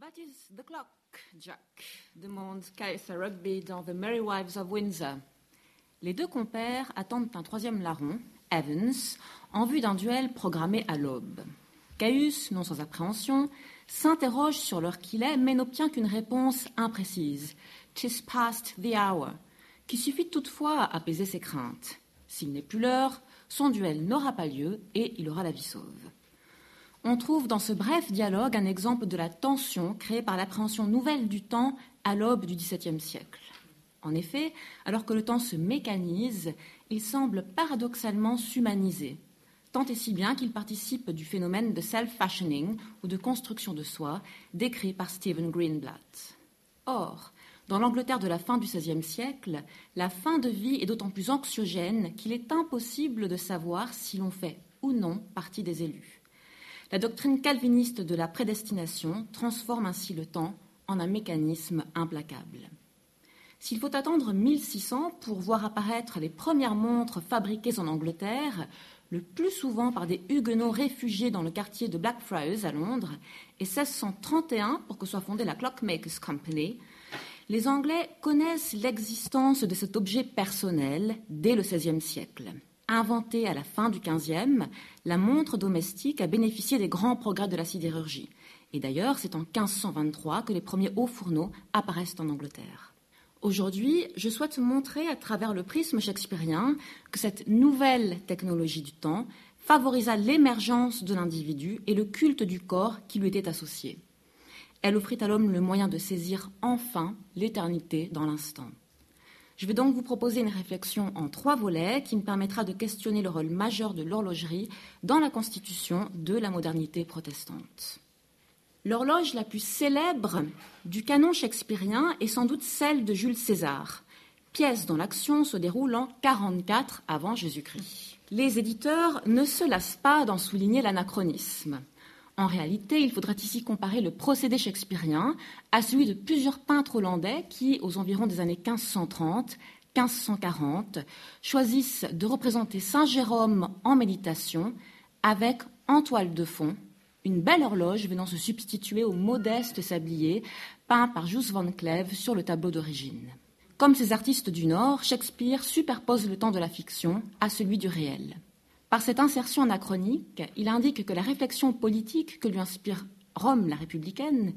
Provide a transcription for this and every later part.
That is the clock, Jack, demande Caïssa Rugby dans The Merry Wives of Windsor. Les deux compères attendent un troisième larron, Evans, en vue d'un duel programmé à l'aube. Caius, non sans appréhension, s'interroge sur l'heure qu'il est, mais n'obtient qu'une réponse imprécise. Tis past the hour, qui suffit toutefois à apaiser ses craintes. S'il n'est plus l'heure, son duel n'aura pas lieu et il aura la vie sauve. On trouve dans ce bref dialogue un exemple de la tension créée par l'appréhension nouvelle du temps à l'aube du XVIIe siècle. En effet, alors que le temps se mécanise, il semble paradoxalement s'humaniser, tant et si bien qu'il participe du phénomène de self-fashioning ou de construction de soi décrit par Stephen Greenblatt. Or, dans l'Angleterre de la fin du XVIe siècle, la fin de vie est d'autant plus anxiogène qu'il est impossible de savoir si l'on fait ou non partie des élus. La doctrine calviniste de la prédestination transforme ainsi le temps en un mécanisme implacable. S'il faut attendre 1600 pour voir apparaître les premières montres fabriquées en Angleterre, le plus souvent par des huguenots réfugiés dans le quartier de Blackfriars à Londres, et 1631 pour que soit fondée la Clockmakers Company, les Anglais connaissent l'existence de cet objet personnel dès le XVIe siècle. Inventée à la fin du XVe, la montre domestique a bénéficié des grands progrès de la sidérurgie. Et d'ailleurs, c'est en 1523 que les premiers hauts fourneaux apparaissent en Angleterre. Aujourd'hui, je souhaite montrer à travers le prisme shakespearien que cette nouvelle technologie du temps favorisa l'émergence de l'individu et le culte du corps qui lui était associé. Elle offrit à l'homme le moyen de saisir enfin l'éternité dans l'instant. Je vais donc vous proposer une réflexion en trois volets qui me permettra de questionner le rôle majeur de l'horlogerie dans la constitution de la modernité protestante. L'horloge la plus célèbre du canon shakespearien est sans doute celle de Jules César, pièce dont l'action se déroule en 44 avant Jésus-Christ. Les éditeurs ne se lassent pas d'en souligner l'anachronisme. En réalité, il faudrait ici comparer le procédé shakespearien à celui de plusieurs peintres hollandais qui, aux environs des années 1530, 1540, choisissent de représenter Saint Jérôme en méditation avec en toile de fond une belle horloge venant se substituer au modeste sablier peint par Jus van Cleve sur le tableau d'origine. Comme ces artistes du Nord, Shakespeare superpose le temps de la fiction à celui du réel. Par cette insertion anachronique, il indique que la réflexion politique que lui inspire Rome la républicaine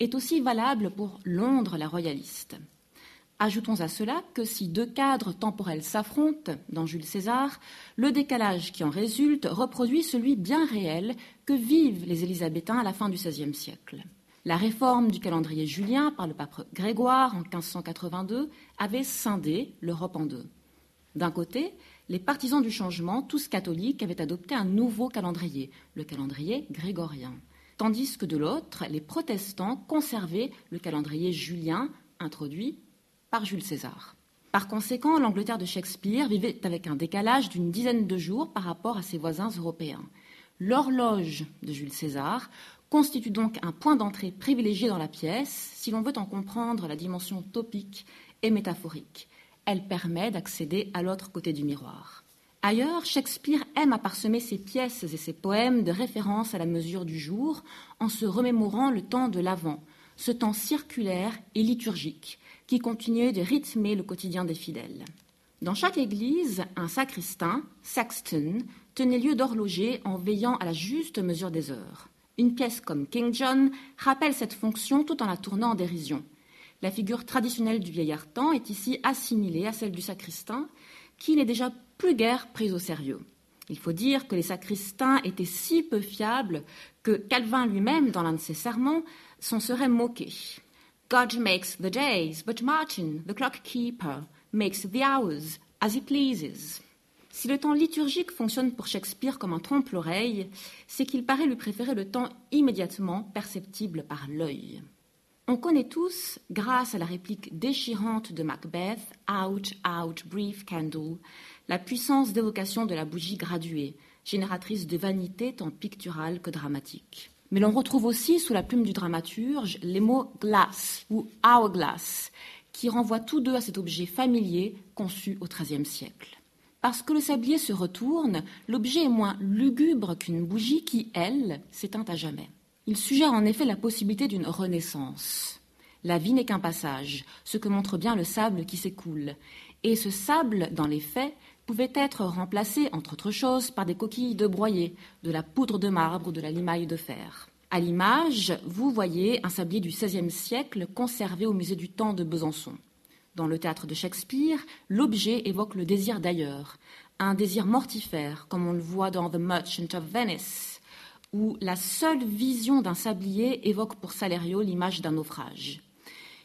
est aussi valable pour Londres la royaliste. Ajoutons à cela que si deux cadres temporels s'affrontent dans Jules César, le décalage qui en résulte reproduit celui bien réel que vivent les Élisabétains à la fin du XVIe siècle. La réforme du calendrier julien par le pape Grégoire en 1582 avait scindé l'Europe en deux. D'un côté, les partisans du changement, tous catholiques, avaient adopté un nouveau calendrier, le calendrier grégorien, tandis que de l'autre, les protestants conservaient le calendrier julien introduit par Jules César. Par conséquent, l'Angleterre de Shakespeare vivait avec un décalage d'une dizaine de jours par rapport à ses voisins européens. L'horloge de Jules César constitue donc un point d'entrée privilégié dans la pièce si l'on veut en comprendre la dimension topique et métaphorique elle permet d'accéder à l'autre côté du miroir. Ailleurs, Shakespeare aime à parsemer ses pièces et ses poèmes de référence à la mesure du jour en se remémorant le temps de l'Avent, ce temps circulaire et liturgique qui continuait de rythmer le quotidien des fidèles. Dans chaque église, un sacristain, sexton, tenait lieu d'horloger en veillant à la juste mesure des heures. Une pièce comme King John rappelle cette fonction tout en la tournant en dérision. La figure traditionnelle du vieillard temps est ici assimilée à celle du sacristain, qui n'est déjà plus guère prise au sérieux. Il faut dire que les sacristains étaient si peu fiables que Calvin lui-même, dans l'un de ses sermons, s'en serait moqué. God makes the days, but Martin, the clock keeper, makes the hours as he pleases. Si le temps liturgique fonctionne pour Shakespeare comme un trompe-l'oreille, c'est qu'il paraît lui préférer le temps immédiatement perceptible par l'œil. On connaît tous, grâce à la réplique déchirante de Macbeth, Out, out, brief candle, la puissance d'évocation de la bougie graduée, génératrice de vanité tant picturale que dramatique. Mais l'on retrouve aussi sous la plume du dramaturge les mots glass ou hourglass, qui renvoient tous deux à cet objet familier conçu au XIIIe siècle. Parce que le sablier se retourne, l'objet est moins lugubre qu'une bougie qui, elle, s'éteint à jamais. Il suggère en effet la possibilité d'une renaissance. La vie n'est qu'un passage, ce que montre bien le sable qui s'écoule. Et ce sable, dans les faits, pouvait être remplacé, entre autres choses, par des coquilles de broyer, de la poudre de marbre ou de la limaille de fer. À l'image, vous voyez un sablier du XVIe siècle conservé au musée du temps de Besançon. Dans le théâtre de Shakespeare, l'objet évoque le désir d'ailleurs, un désir mortifère, comme on le voit dans The Merchant of Venice, où la seule vision d'un sablier évoque pour Salerio l'image d'un naufrage.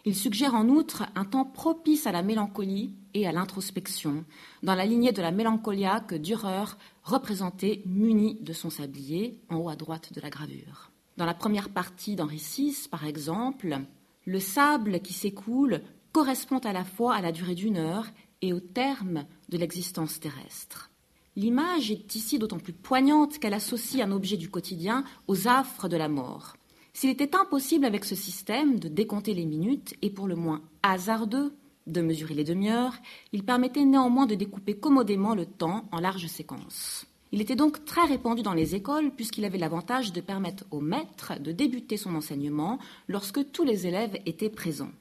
Il suggère en outre un temps propice à la mélancolie et à l'introspection, dans la lignée de la mélancolia que Dürer représentait muni de son sablier en haut à droite de la gravure. Dans la première partie d'Henri VI, par exemple, le sable qui s'écoule correspond à la fois à la durée d'une heure et au terme de l'existence terrestre. L'image est ici d'autant plus poignante qu'elle associe un objet du quotidien aux affres de la mort. S'il était impossible avec ce système de décompter les minutes et pour le moins hasardeux de mesurer les demi-heures, il permettait néanmoins de découper commodément le temps en larges séquences. Il était donc très répandu dans les écoles puisqu'il avait l'avantage de permettre au maître de débuter son enseignement lorsque tous les élèves étaient présents.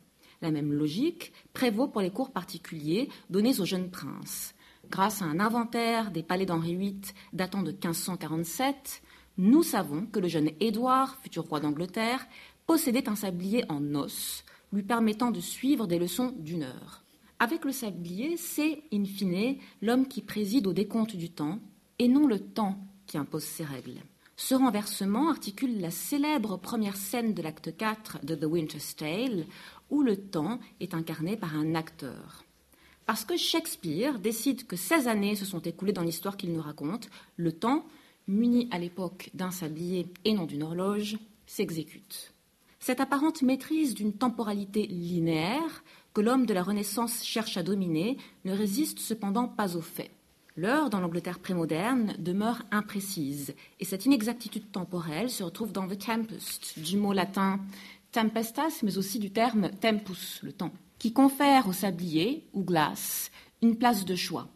La même logique prévaut pour les cours particuliers donnés aux jeunes princes. Grâce à un inventaire des palais d'Henri VIII datant de 1547, nous savons que le jeune Édouard, futur roi d'Angleterre, possédait un sablier en os, lui permettant de suivre des leçons d'une heure. Avec le sablier, c'est, in fine, l'homme qui préside au décompte du temps, et non le temps qui impose ses règles. Ce renversement articule la célèbre première scène de l'acte 4 de The Winter's Tale, où le temps est incarné par un acteur. Parce que Shakespeare décide que 16 années se sont écoulées dans l'histoire qu'il nous raconte, le temps muni à l'époque d'un sablier et non d'une horloge, s'exécute. Cette apparente maîtrise d'une temporalité linéaire que l'homme de la Renaissance cherche à dominer ne résiste cependant pas aux faits. L'heure dans l'Angleterre prémoderne demeure imprécise et cette inexactitude temporelle se retrouve dans The Tempest, du mot latin tempestas, mais aussi du terme tempus, le temps, qui confère au sablier ou glace une place de choix.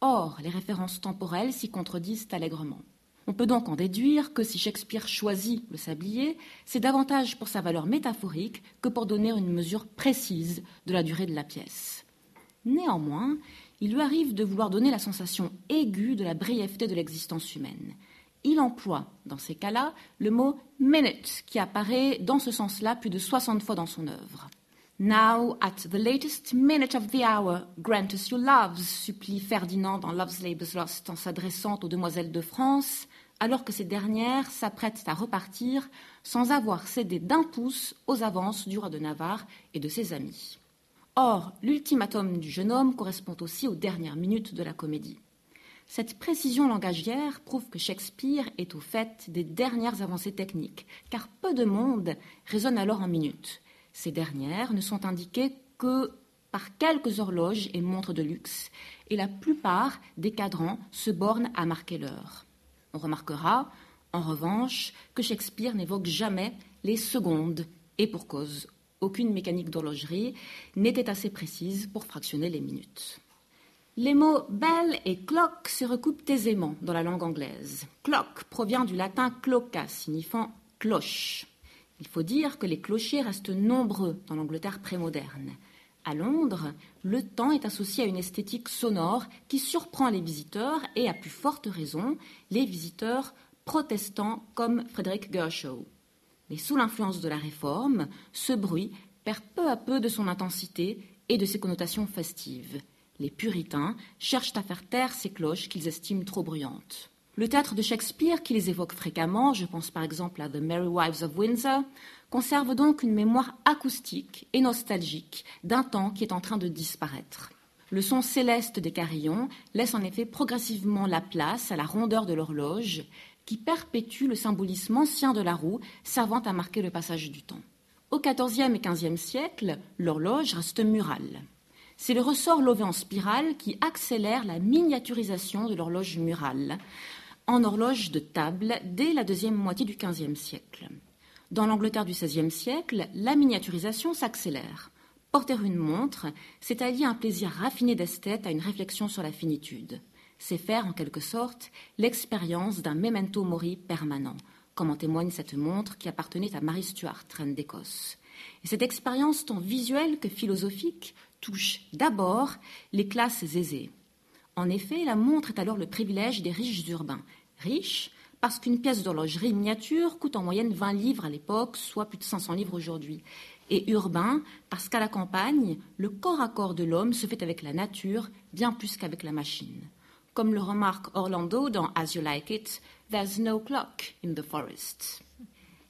Or, les références temporelles s'y contredisent allègrement. On peut donc en déduire que si Shakespeare choisit le sablier, c'est davantage pour sa valeur métaphorique que pour donner une mesure précise de la durée de la pièce. Néanmoins, il lui arrive de vouloir donner la sensation aiguë de la brièveté de l'existence humaine. Il emploie, dans ces cas-là, le mot minute, qui apparaît dans ce sens-là plus de 60 fois dans son œuvre. Now, at the latest minute of the hour, grant us your loves, supplie Ferdinand dans Love's Labour's Lost en s'adressant aux demoiselles de France, alors que ces dernières s'apprêtent à repartir sans avoir cédé d'un pouce aux avances du roi de Navarre et de ses amis. Or, l'ultimatum du jeune homme correspond aussi aux dernières minutes de la comédie. Cette précision langagière prouve que Shakespeare est au fait des dernières avancées techniques, car peu de monde raisonne alors en minutes. Ces dernières ne sont indiquées que par quelques horloges et montres de luxe, et la plupart des cadrans se bornent à marquer l'heure. On remarquera, en revanche, que Shakespeare n'évoque jamais les secondes, et pour cause. Aucune mécanique d'horlogerie n'était assez précise pour fractionner les minutes. Les mots bell et clock se recoupent aisément dans la langue anglaise. Clock provient du latin cloca, signifiant cloche. Il faut dire que les clochers restent nombreux dans l'Angleterre prémoderne. À Londres, le temps est associé à une esthétique sonore qui surprend les visiteurs et, à plus forte raison, les visiteurs protestants comme Frederick Gershaw. Mais sous l'influence de la réforme, ce bruit perd peu à peu de son intensité et de ses connotations festives. Les puritains cherchent à faire taire ces cloches qu'ils estiment trop bruyantes. Le théâtre de Shakespeare, qui les évoque fréquemment, je pense par exemple à The Merry Wives of Windsor, conserve donc une mémoire acoustique et nostalgique d'un temps qui est en train de disparaître. Le son céleste des carillons laisse en effet progressivement la place à la rondeur de l'horloge qui perpétue le symbolisme ancien de la roue servant à marquer le passage du temps. Au XIVe et XVe siècle, l'horloge reste murale. C'est le ressort lové en spirale qui accélère la miniaturisation de l'horloge murale en horloge de table dès la deuxième moitié du XVe siècle. Dans l'Angleterre du XVIe siècle, la miniaturisation s'accélère. Porter une montre, c'est allier un plaisir raffiné d'esthète à une réflexion sur la finitude. C'est faire, en quelque sorte, l'expérience d'un memento mori permanent, comme en témoigne cette montre qui appartenait à Mary Stuart, reine d'Écosse. Et cette expérience tant visuelle que philosophique touche d'abord les classes aisées. En effet, la montre est alors le privilège des riches urbains. Riches parce qu'une pièce d'horlogerie miniature coûte en moyenne 20 livres à l'époque, soit plus de 500 livres aujourd'hui. Et urbain parce qu'à la campagne, le corps à corps de l'homme se fait avec la nature bien plus qu'avec la machine. Comme le remarque Orlando dans As You Like It, There's no clock in the forest.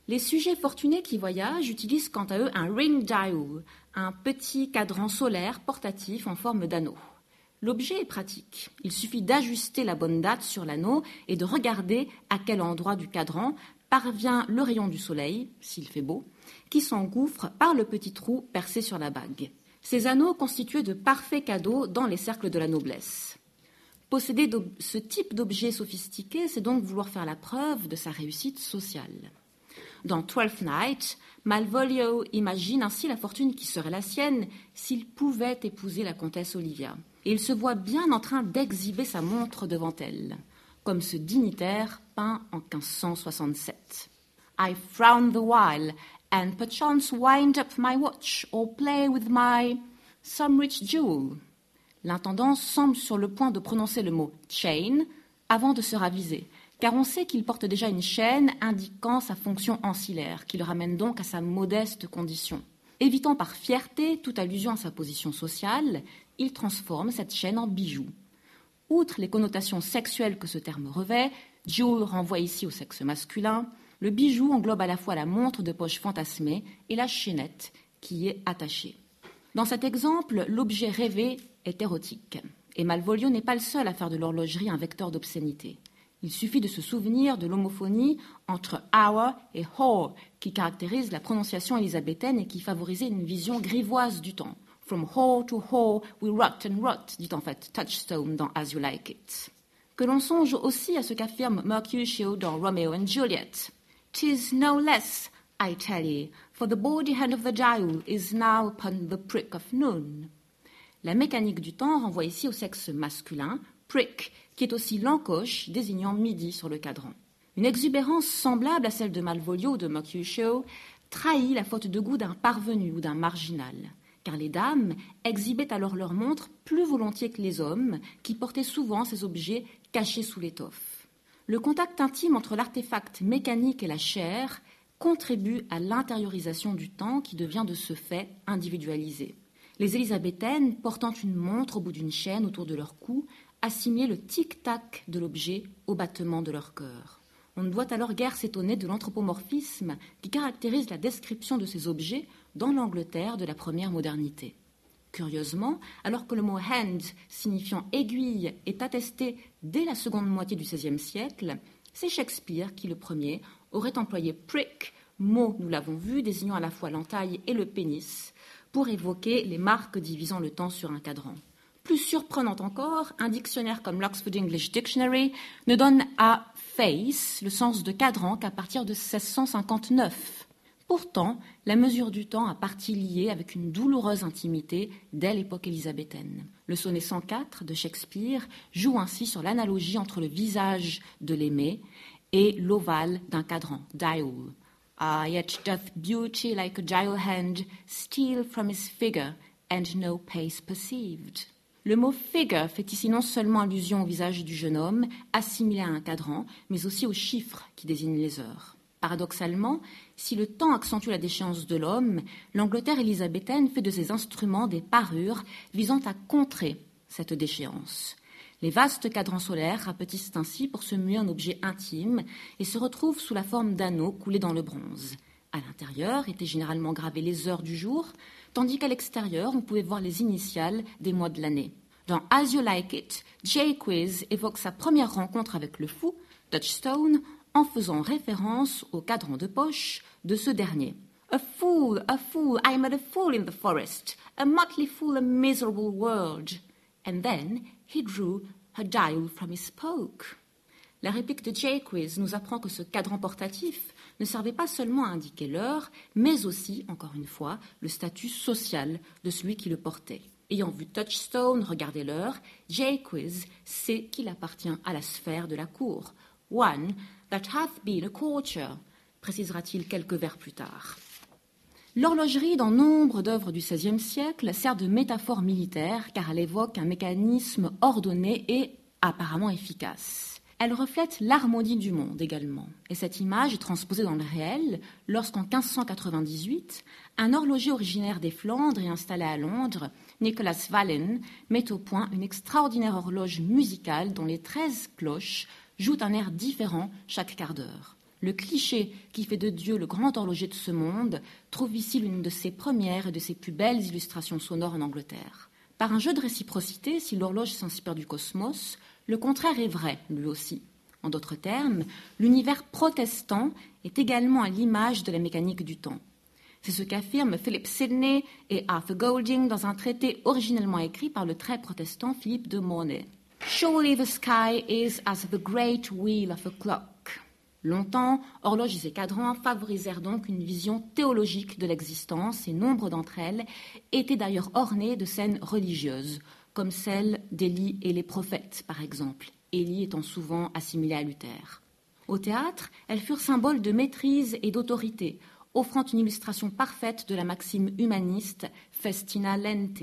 Les sujets fortunés qui voyagent utilisent quant à eux un ring dial, un petit cadran solaire portatif en forme d'anneau. L'objet est pratique. Il suffit d'ajuster la bonne date sur l'anneau et de regarder à quel endroit du cadran parvient le rayon du soleil, s'il fait beau, qui s'engouffre par le petit trou percé sur la bague. Ces anneaux constituaient de parfaits cadeaux dans les cercles de la noblesse. Posséder ce type d'objet sophistiqué, c'est donc vouloir faire la preuve de sa réussite sociale. Dans Twelfth Night, Malvolio imagine ainsi la fortune qui serait la sienne s'il pouvait épouser la comtesse Olivia il se voit bien en train d'exhiber sa montre devant elle, comme ce dignitaire peint en 1567. I frown the while, and perchance wind up my watch, or play with my some rich jewel. L'intendant semble sur le point de prononcer le mot chain avant de se raviser, car on sait qu'il porte déjà une chaîne indiquant sa fonction ancillaire, qui le ramène donc à sa modeste condition. Évitant par fierté toute allusion à sa position sociale, il transforme cette chaîne en bijou. Outre les connotations sexuelles que ce terme revêt, Jewel renvoie ici au sexe masculin, le bijou englobe à la fois la montre de poche fantasmée et la chaînette qui y est attachée. Dans cet exemple, l'objet rêvé est érotique. Et Malvolio n'est pas le seul à faire de l'horlogerie un vecteur d'obscénité. Il suffit de se souvenir de l'homophonie entre hour et whore qui caractérise la prononciation élisabéthaine et qui favorisait une vision grivoise du temps. From hall to hall, we rot and rot, dit en fait Touchstone dans As You Like It. Que l'on songe aussi à ce qu'affirme Mercutio dans Romeo and Juliet. Tis no less, I tell ye, for the body hand of the is now upon the prick of noon. La mécanique du temps renvoie ici au sexe masculin, prick, qui est aussi l'encoche désignant midi sur le cadran. Une exubérance semblable à celle de Malvolio ou de Mercutio trahit la faute de goût d'un parvenu ou d'un marginal car les dames exhibaient alors leurs montres plus volontiers que les hommes, qui portaient souvent ces objets cachés sous l'étoffe. Le contact intime entre l'artefact mécanique et la chair contribue à l'intériorisation du temps qui devient de ce fait individualisé. Les élisabéthaines, portant une montre au bout d'une chaîne autour de leur cou, assimilaient le tic-tac de l'objet au battement de leur cœur. On ne doit alors guère s'étonner de l'anthropomorphisme qui caractérise la description de ces objets dans l'Angleterre de la première modernité. Curieusement, alors que le mot hand, signifiant aiguille, est attesté dès la seconde moitié du XVIe siècle, c'est Shakespeare qui, le premier, aurait employé prick, mot, nous l'avons vu, désignant à la fois l'entaille et le pénis, pour évoquer les marques divisant le temps sur un cadran. Plus surprenant encore, un dictionnaire comme l'Oxford English Dictionary ne donne à face le sens de cadran qu'à partir de 1659. Pourtant, la mesure du temps a partie liée avec une douloureuse intimité dès l'époque élisabéthaine. Le sonnet 104 de Shakespeare joue ainsi sur l'analogie entre le visage de l'aimé et l'ovale d'un cadran, dial. Ah, yet doth beauty like a dial hand steal from his figure and no pace perceived. Le mot figure fait ici non seulement allusion au visage du jeune homme, assimilé à un cadran, mais aussi aux chiffres qui désignent les heures. Paradoxalement, si le temps accentue la déchéance de l'homme, l'Angleterre élisabéthaine fait de ses instruments des parures visant à contrer cette déchéance. Les vastes cadrans solaires rapetissent ainsi pour se muer en objet intime et se retrouvent sous la forme d'anneaux coulés dans le bronze. À l'intérieur étaient généralement gravées les heures du jour, tandis qu'à l'extérieur on pouvait voir les initiales des mois de l'année. Dans As You Like It, Jay Quiz évoque sa première rencontre avec le fou, Touchstone, en faisant référence au cadran de poche de ce dernier. A fool, a fool, I a fool in the forest, a motley fool, a miserable world. And then he drew her dial from his poke. La réplique de Jaques nous apprend que ce cadran portatif ne servait pas seulement à indiquer l'heure, mais aussi, encore une fois, le statut social de celui qui le portait. Ayant vu Touchstone regarder l'heure, Jaques sait qu'il appartient à la sphère de la cour. One that hath been a courtier, précisera-t-il quelques vers plus tard. L'horlogerie, dans nombre d'œuvres du XVIe siècle, sert de métaphore militaire car elle évoque un mécanisme ordonné et apparemment efficace. Elle reflète l'harmonie du monde également, et cette image est transposée dans le réel lorsqu'en 1598, un horloger originaire des Flandres et installé à Londres, Nicholas Wallen, met au point une extraordinaire horloge musicale dont les treize cloches jouent un air différent chaque quart d'heure. Le cliché qui fait de Dieu le grand horloger de ce monde trouve ici l'une de ses premières et de ses plus belles illustrations sonores en Angleterre. Par un jeu de réciprocité, si l'horloge s'inspire du cosmos, le contraire est vrai, lui aussi. En d'autres termes, l'univers protestant est également à l'image de la mécanique du temps. C'est ce qu'affirment Philip Sidney et Arthur Golding dans un traité originellement écrit par le très protestant Philippe de Mornay. Surely the sky is as the great wheel of a clock. Longtemps, horloges et cadrans favorisèrent donc une vision théologique de l'existence et nombre d'entre elles étaient d'ailleurs ornées de scènes religieuses, comme celle d'Élie et les prophètes, par exemple, Élie étant souvent assimilé à Luther. Au théâtre, elles furent symboles de maîtrise et d'autorité, offrant une illustration parfaite de la maxime humaniste Festina lente.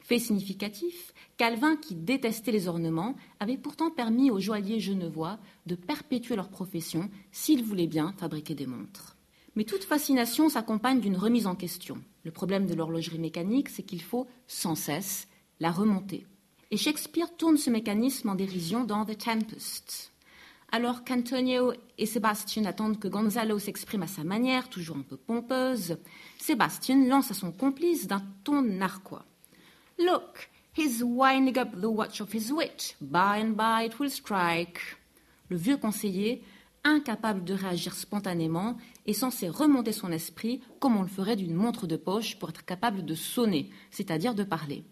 Fait significatif, Calvin, qui détestait les ornements, avait pourtant permis aux joailliers genevois de perpétuer leur profession s'ils voulaient bien fabriquer des montres. Mais toute fascination s'accompagne d'une remise en question. Le problème de l'horlogerie mécanique, c'est qu'il faut sans cesse la remonter. Et Shakespeare tourne ce mécanisme en dérision dans The Tempest. Alors qu'Antonio et Sébastien attendent que Gonzalo s'exprime à sa manière, toujours un peu pompeuse, Sébastien lance à son complice d'un ton narquois. Look, he's winding up the watch of his wit. By and by it will strike. Le vieux conseiller, incapable de réagir spontanément, est censé remonter son esprit comme on le ferait d'une montre de poche pour être capable de sonner, c'est-à-dire de parler.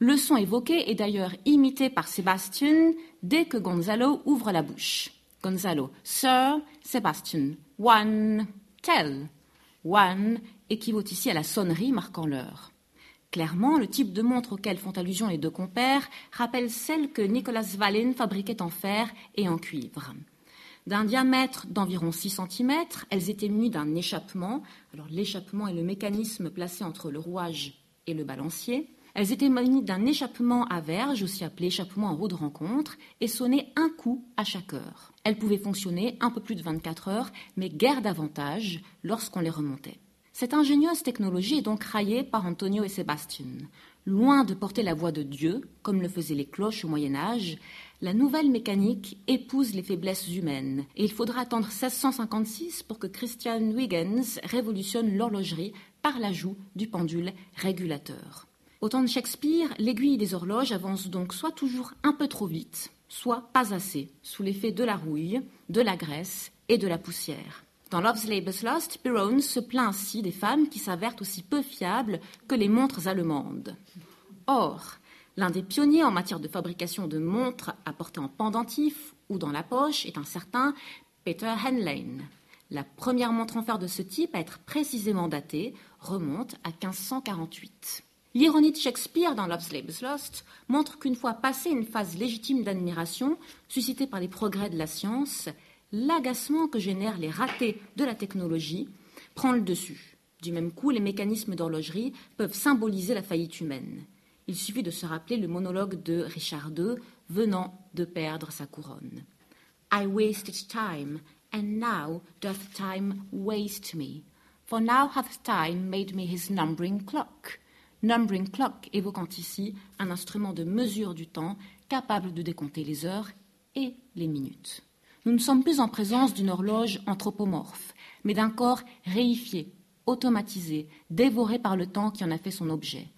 Le son évoqué est d'ailleurs imité par Sébastien dès que Gonzalo ouvre la bouche. Gonzalo, Sir, Sébastien, one, tell. One équivaut ici à la sonnerie marquant l'heure. Clairement, le type de montre auquel font allusion les deux compères rappelle celle que Nicolas Valin fabriquait en fer et en cuivre. D'un diamètre d'environ 6 cm, elles étaient munies d'un échappement. Alors l'échappement est le mécanisme placé entre le rouage et le balancier. Elles étaient munies d'un échappement à verge, aussi appelé échappement en roue de rencontre, et sonnaient un coup à chaque heure. Elles pouvaient fonctionner un peu plus de 24 heures, mais guère davantage lorsqu'on les remontait. Cette ingénieuse technologie est donc raillée par Antonio et Sébastien. Loin de porter la voix de Dieu, comme le faisaient les cloches au Moyen Âge, la nouvelle mécanique épouse les faiblesses humaines, et il faudra attendre 1656 pour que Christian Huygens révolutionne l'horlogerie par l'ajout du pendule régulateur. Au temps de Shakespeare, l'aiguille des horloges avance donc soit toujours un peu trop vite, soit pas assez, sous l'effet de la rouille, de la graisse et de la poussière. Dans Love's Labour's Lost, Perrone se plaint ainsi des femmes qui s'avèrent aussi peu fiables que les montres allemandes. Or, l'un des pionniers en matière de fabrication de montres à porter en pendentif ou dans la poche est un certain Peter Henlein. La première montre en fer de ce type à être précisément datée remonte à 1548. L'ironie de Shakespeare dans Love's Labour's Lost montre qu'une fois passée une phase légitime d'admiration suscitée par les progrès de la science, l'agacement que génèrent les ratés de la technologie prend le dessus. Du même coup, les mécanismes d'horlogerie peuvent symboliser la faillite humaine. Il suffit de se rappeler le monologue de Richard II venant de perdre sa couronne. I wasted time, and now doth time waste me. For now hath time made me his numbering clock. Numbering clock évoquant ici un instrument de mesure du temps capable de décompter les heures et les minutes. Nous ne sommes plus en présence d'une horloge anthropomorphe, mais d'un corps réifié, automatisé, dévoré par le temps qui en a fait son objet.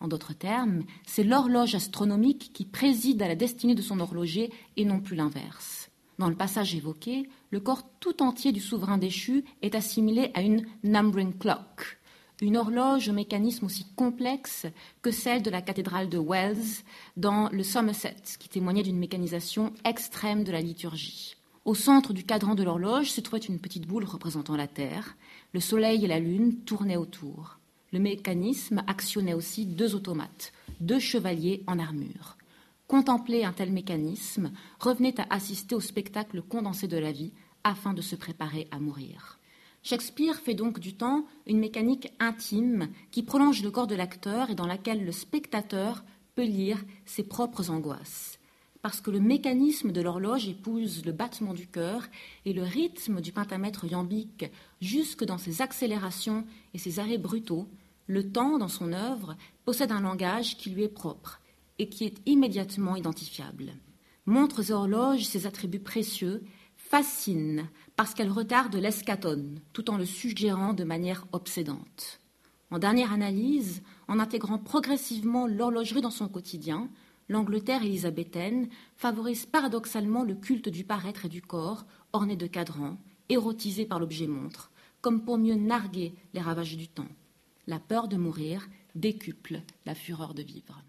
En d'autres termes, c'est l'horloge astronomique qui préside à la destinée de son horloger et non plus l'inverse. Dans le passage évoqué, le corps tout entier du souverain déchu est assimilé à une numbering clock, une horloge au mécanisme aussi complexe que celle de la cathédrale de Wells dans le Somerset, qui témoignait d'une mécanisation extrême de la liturgie. Au centre du cadran de l'horloge se trouvait une petite boule représentant la Terre. Le Soleil et la Lune tournaient autour. Le mécanisme actionnait aussi deux automates, deux chevaliers en armure. Contempler un tel mécanisme revenait à assister au spectacle condensé de la vie afin de se préparer à mourir. Shakespeare fait donc du temps une mécanique intime qui prolonge le corps de l'acteur et dans laquelle le spectateur peut lire ses propres angoisses. Parce que le mécanisme de l'horloge épouse le battement du cœur et le rythme du pentamètre iambique jusque dans ses accélérations et ses arrêts brutaux, le temps, dans son œuvre, possède un langage qui lui est propre, et qui est immédiatement identifiable. Montres et horloges, ces attributs précieux, fascinent parce qu'elles retardent l'escatone tout en le suggérant de manière obsédante. En dernière analyse, en intégrant progressivement l'horlogerie dans son quotidien, l'Angleterre élisabéthaine favorise paradoxalement le culte du paraître et du corps, orné de cadrans, érotisé par l'objet montre, comme pour mieux narguer les ravages du temps. La peur de mourir décuple la fureur de vivre.